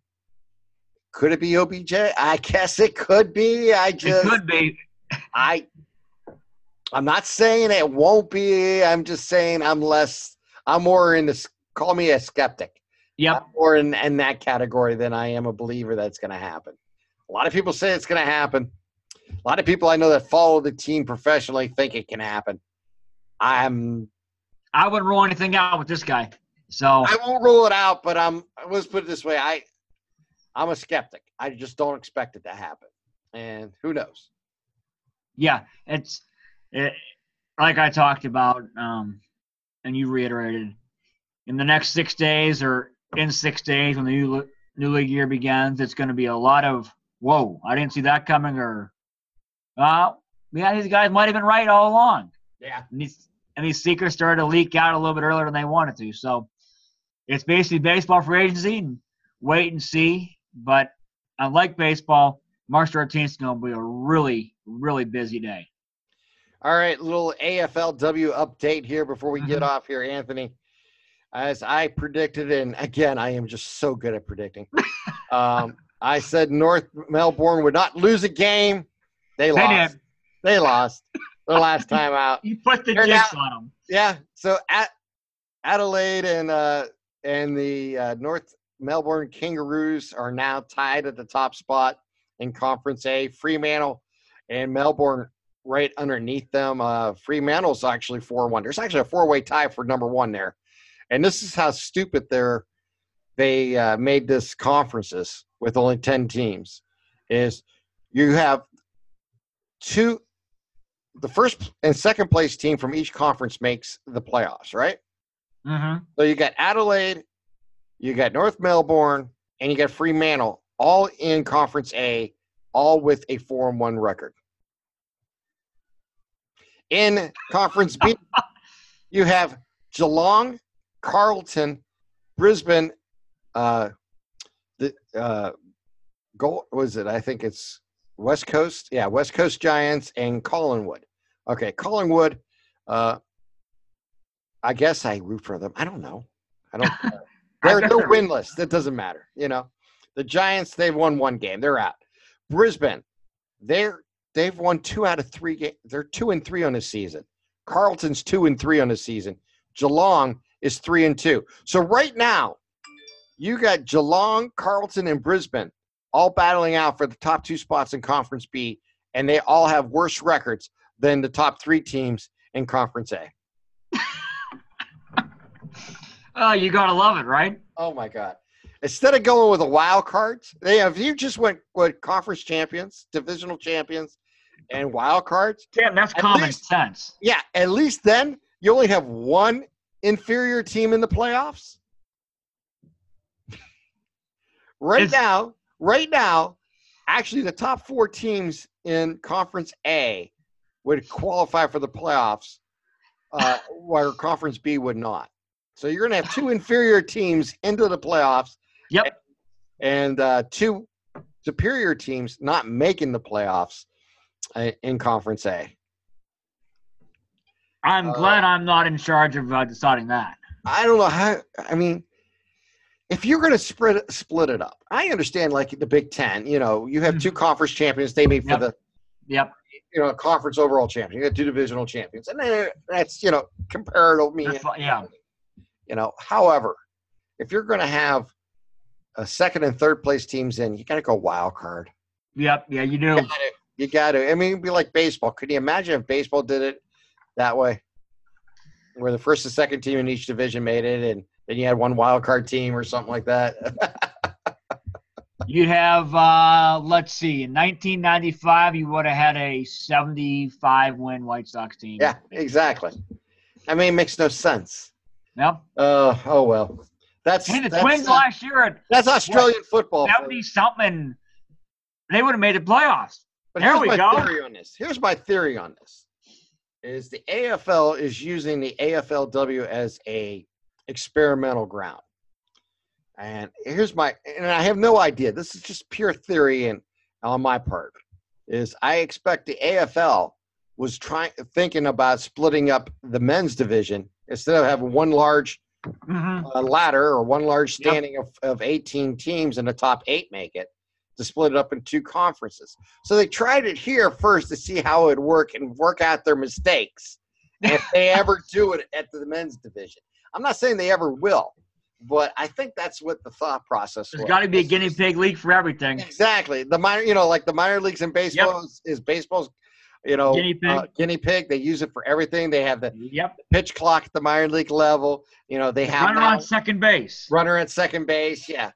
Speaker 1: could it be OBJ? I guess it could be. I
Speaker 2: It
Speaker 1: just
Speaker 2: could be.
Speaker 1: I I'm not saying it won't be. I'm just saying I'm less. I'm more in this. Call me a skeptic.
Speaker 2: Yep.
Speaker 1: More in, in that category than I am a believer that's going to happen. A lot of people say it's going to happen. A lot of people I know that follow the team professionally think it can happen. I'm.
Speaker 2: I wouldn't rule anything out with this guy. So
Speaker 1: I won't rule it out, but I'm. Let's put it this way. I. I'm a skeptic. I just don't expect it to happen. And who knows?
Speaker 2: yeah, it's it, like I talked about, um, and you reiterated. In the next six days, or in six days, when the new new league year begins, it's going to be a lot of whoa! I didn't see that coming, or uh, yeah, these guys might have been right all along.
Speaker 1: Yeah.
Speaker 2: and these and these secrets started to leak out a little bit earlier than they wanted to. So it's basically baseball free agency and wait and see. But unlike baseball, March 13th is going to be a really, really busy day.
Speaker 1: All right, little AFLW update here before we get
Speaker 2: Mhm.
Speaker 1: off here, Anthony. As I predicted, and again, I am just so good at predicting. um, I said North Melbourne would not lose a game. They
Speaker 2: They
Speaker 1: lost.
Speaker 2: did.
Speaker 1: They lost the last time out.
Speaker 2: You put the
Speaker 1: They're now-
Speaker 2: on them.
Speaker 1: Yeah. So at Adelaide and uh, and the uh, North Melbourne Kangaroos are now tied at the top spot in Conference A. Fremantle and Melbourne right underneath them. Uh, Fremantle's actually four one. There's actually a four way tie for number one there, and this is how stupid they're they uh, made this conferences with only ten teams. Is you have two the first and second place team from each conference makes the playoffs, right?
Speaker 2: Mm-hmm.
Speaker 1: So you got Adelaide, you got North Melbourne, and you got Fremantle, all in Conference A, all with a four and one record. In Conference B, you have Geelong, Carlton, Brisbane, uh, the uh, goal was it? I think it's West Coast. Yeah, West Coast Giants and Collingwood. Okay, Collingwood. Uh, I guess I root for them. I don't know. I don't. They're, they're winless. That doesn't matter. You know, the Giants. They've won one game. They're out. Brisbane. They're they've won two out of three games. They're two and three on the season. Carlton's two and three on the season. Geelong is three and two. So right now, you got Geelong, Carlton, and Brisbane all battling out for the top two spots in Conference B, and they all have worse records than the top three teams in Conference A.
Speaker 2: Oh, you gotta love it, right?
Speaker 1: Oh my God! Instead of going with the wild cards, they have you just went with conference champions, divisional champions, and wild cards.
Speaker 2: Damn, that's
Speaker 1: At
Speaker 2: common
Speaker 1: least-
Speaker 2: sense.
Speaker 1: Yeah, at least then you only have one inferior team in the playoffs. right
Speaker 2: It's-
Speaker 1: now, right now, actually the top four teams in Conference A would qualify for the playoffs, uh, where Conference B would not. So you're going to have two inferior teams into the playoffs.
Speaker 2: Yep.
Speaker 1: And uh, two superior teams not making the playoffs uh, in Conference A.
Speaker 2: I'm
Speaker 1: Uh,
Speaker 2: glad I'm not in charge of uh, deciding that.
Speaker 1: I don't know how. I mean, if you're going to split it, split it up, I understand. Like the Big Ten, you know, you have two mm-hmm. conference champions. They meet for
Speaker 2: Yep.
Speaker 1: the
Speaker 2: Yep.
Speaker 1: you know conference overall champion. You got two divisional champions, and then that's you know comparative. Me,
Speaker 2: yeah.
Speaker 1: you know. However, if you're going to have a second and third place teams in, you got to go wild card.
Speaker 2: Yep. Yeah, you do.
Speaker 1: You got to. You got to. I mean, it'd be like baseball. Could you imagine if baseball did it that way, where the first and second team in each division made it, and then you had one wild card team or something like that?
Speaker 2: You'd have, uh, let's see, in 1995, you would have had a 75 win White Sox team.
Speaker 1: yeah, exactly. I mean, it makes no sense.
Speaker 2: Yep.
Speaker 1: Uh, oh well. That's
Speaker 2: Hey, the
Speaker 1: that's,
Speaker 2: Twins
Speaker 1: uh,
Speaker 2: last year at
Speaker 1: that's Australian football. for you.
Speaker 2: seventy something, they would have made the playoffs.
Speaker 1: But
Speaker 2: There
Speaker 1: here's
Speaker 2: we
Speaker 1: my
Speaker 2: go.
Speaker 1: theory on this. Here's my theory on this. Is the AFL is using the AFLW as a experimental ground. And here's my and I have no idea. This is just pure theory and on my part. Is I expect the AFL was trying thinking about splitting up the men's division instead of having one large
Speaker 2: hmm
Speaker 1: uh, ladder or one large
Speaker 2: Yep.
Speaker 1: standing of, of 18 teams and the top eight make it to split it up in two conferences. So they tried it here first to see how it would work and work out their mistakes. If they ever do it at the men's division. I'm not saying they ever will, but I think that's what the thought process
Speaker 2: There's
Speaker 1: was.
Speaker 2: got to be a guinea pig league for everything.
Speaker 1: Exactly. The minor, you know, like the minor leagues in baseball is, is baseball's, you know,
Speaker 2: Guinea pig.
Speaker 1: uh, guinea pig. They use it for everything. They have the
Speaker 2: Yep.
Speaker 1: pitch clock at the minor league level. You know, they have
Speaker 2: Runner
Speaker 1: now-
Speaker 2: on second base.
Speaker 1: runner at second base. Yeah.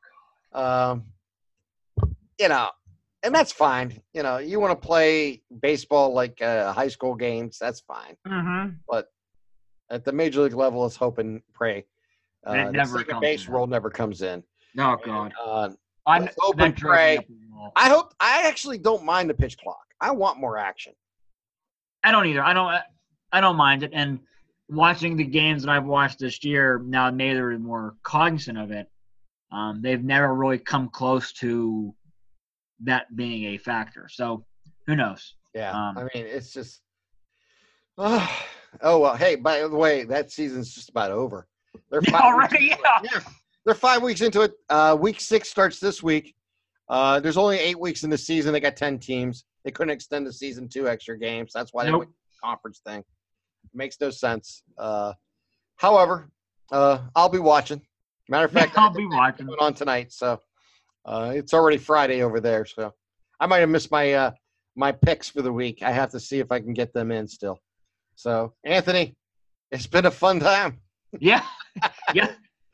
Speaker 1: Um, you know, and that's fine. You know, you want to play baseball like uh, high school games, that's fine.
Speaker 2: hmm
Speaker 1: At the major league level, let's hope and pray. Uh,
Speaker 2: It
Speaker 1: the
Speaker 2: never
Speaker 1: second
Speaker 2: comes
Speaker 1: base
Speaker 2: in.
Speaker 1: role never comes in.
Speaker 2: Oh God.
Speaker 1: Uh,
Speaker 2: I
Speaker 1: let's hope and pray.
Speaker 2: up the wall.
Speaker 1: I hope. I actually don't mind the pitch clock. I want more action.
Speaker 2: I don't either. I don't. I don't mind it. And watching the games that I've watched this year, now maybe they're more cognizant of it. Um, they've never really come close to that being a factor. So who knows?
Speaker 1: Yeah.
Speaker 2: Um,
Speaker 1: I mean, it's just. oh well. Hey, by the way, that season's just about over. They're
Speaker 2: Yeah, already,
Speaker 1: it.
Speaker 2: yeah.
Speaker 1: They're five weeks into it. Uh, week six starts this week. Uh, there's only eight weeks in the season. They got ten teams. They couldn't extend the season two extra games. That's why they
Speaker 2: Nope.
Speaker 1: went conference thing. Makes no sense. Uh, however, uh, I'll be watching. Matter of fact,
Speaker 2: I'll be watching.
Speaker 1: going on tonight, so uh, it's already Friday over there. So I might have missed my uh, my picks for the week. I have to see if I can get them in still. So Anthony, it's been a fun time.
Speaker 2: Yeah. yeah.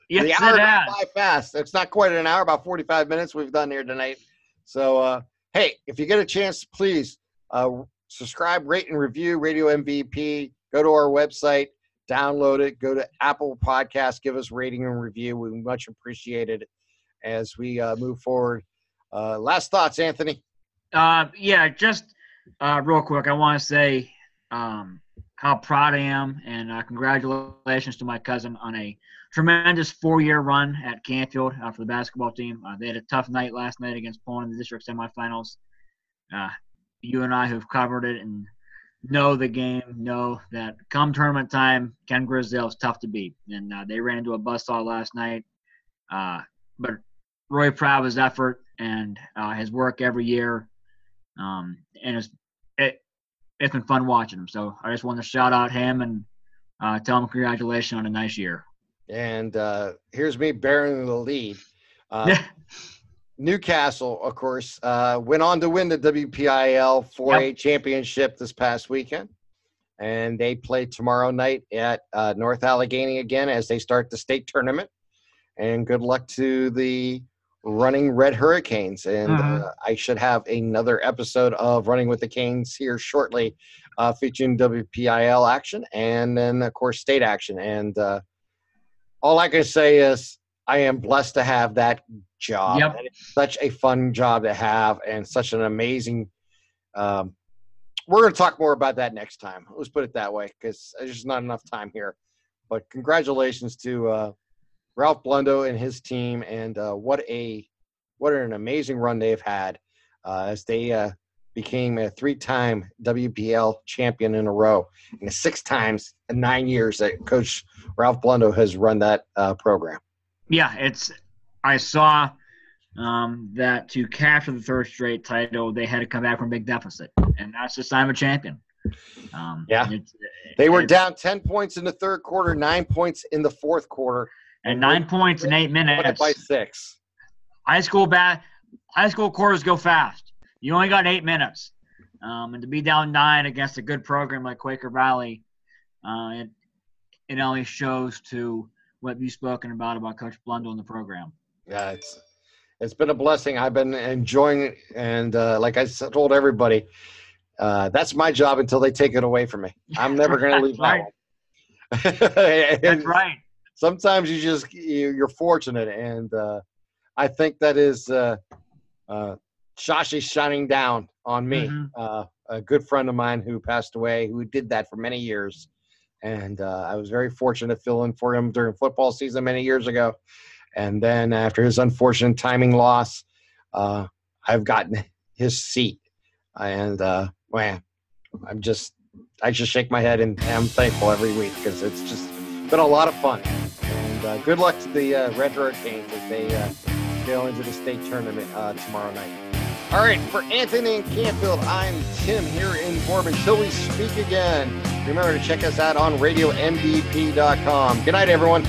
Speaker 2: Yes,
Speaker 1: the
Speaker 2: it
Speaker 1: hour
Speaker 2: has.
Speaker 1: by fast. It's not quite an hour, about 45 minutes we've done here tonight. So, uh, hey, if you get a chance, please uh, subscribe, rate, and review Radio MVP. Go to our website, download it, go to Apple Podcasts, give us rating and review. We much appreciate it as we uh, move forward. Uh, last thoughts, Anthony.
Speaker 2: Uh, yeah, just uh, real quick, I want to say um, how proud I am and uh, congratulations to my cousin on a tremendous four-year run at Canfield uh, for the basketball team. Uh, they had a tough night last night against Poland in the district semifinals. Uh, you and I who've covered it and know the game know that come tournament time, Ken Grizdale is tough to beat, and uh, they ran into a buzzsaw last night. Uh, but Roy proud his effort and his work every year. Um, and it's it, it's been fun watching him. So I just want to shout out him and uh, tell him congratulations on a nice year.
Speaker 1: And uh, here's me bearing the lead. Uh, New Castle, of course, uh, went on to win the WPIAL 4A championship this past weekend. And they play tomorrow night at uh, North Allegheny again as they start the state tournament. And good luck to the running Red Hurricanes. And
Speaker 2: Mhm.
Speaker 1: uh, I should have another episode of Running with the Canes here shortly, uh, featuring WPIAL action and then, of course, state action. And uh, all I can say is I am blessed to have that job.
Speaker 2: Yep.
Speaker 1: Such a fun job to have and such an amazing. Um, we're going to talk more about that next time. Let's put it that way because there's just not enough time here. But congratulations to uh, Ralph Blundo and his team, and uh, what a what an amazing run they've had uh, as they uh, became a three-time WPL champion in a row, and six times in nine years that Coach Ralph Blundo has run that uh, program.
Speaker 2: Yeah, it's. I saw um, that to capture the third straight title, they had to come back from a big deficit, and that's the sign of a champion. Um,
Speaker 1: Yeah. They were down ten points in the third quarter, nine points in the fourth quarter,
Speaker 2: and nine points in eight minutes.
Speaker 1: by six.
Speaker 2: high school bat high school quarters go fast. You only got eight minutes, um, and to be down nine against a good program like Quaker Valley, uh, it it only shows to what you've spoken about about Coach Blundell in the program.
Speaker 1: Yeah, it's it's been a blessing. I've been enjoying it, and uh, like I told everybody, uh, that's my job until they take it away from me. I'm never going to leave
Speaker 2: Right.
Speaker 1: that one.
Speaker 2: That's right.
Speaker 1: Sometimes you just you're fortunate, and uh, I think that is uh, uh, Shashi shining down on me.
Speaker 2: Mhm.
Speaker 1: Uh, a good friend of mine who passed away, who did that for many years, and uh, I was very fortunate to fill in for him during football season many years ago. And then after his unfortunate timing loss, uh, I've gotten his seat, and uh, man, I'm just I just shake my head and I'm thankful every week because it's just been a lot of fun. And uh, good luck to the uh, Red Hurricanes as they uh, go into the state tournament uh, tomorrow night. All right, for Anthony and Canfield, I'm Tim here in Bourbon. Till we speak again, remember to check us out on RadioMVP.com. Good night, everyone.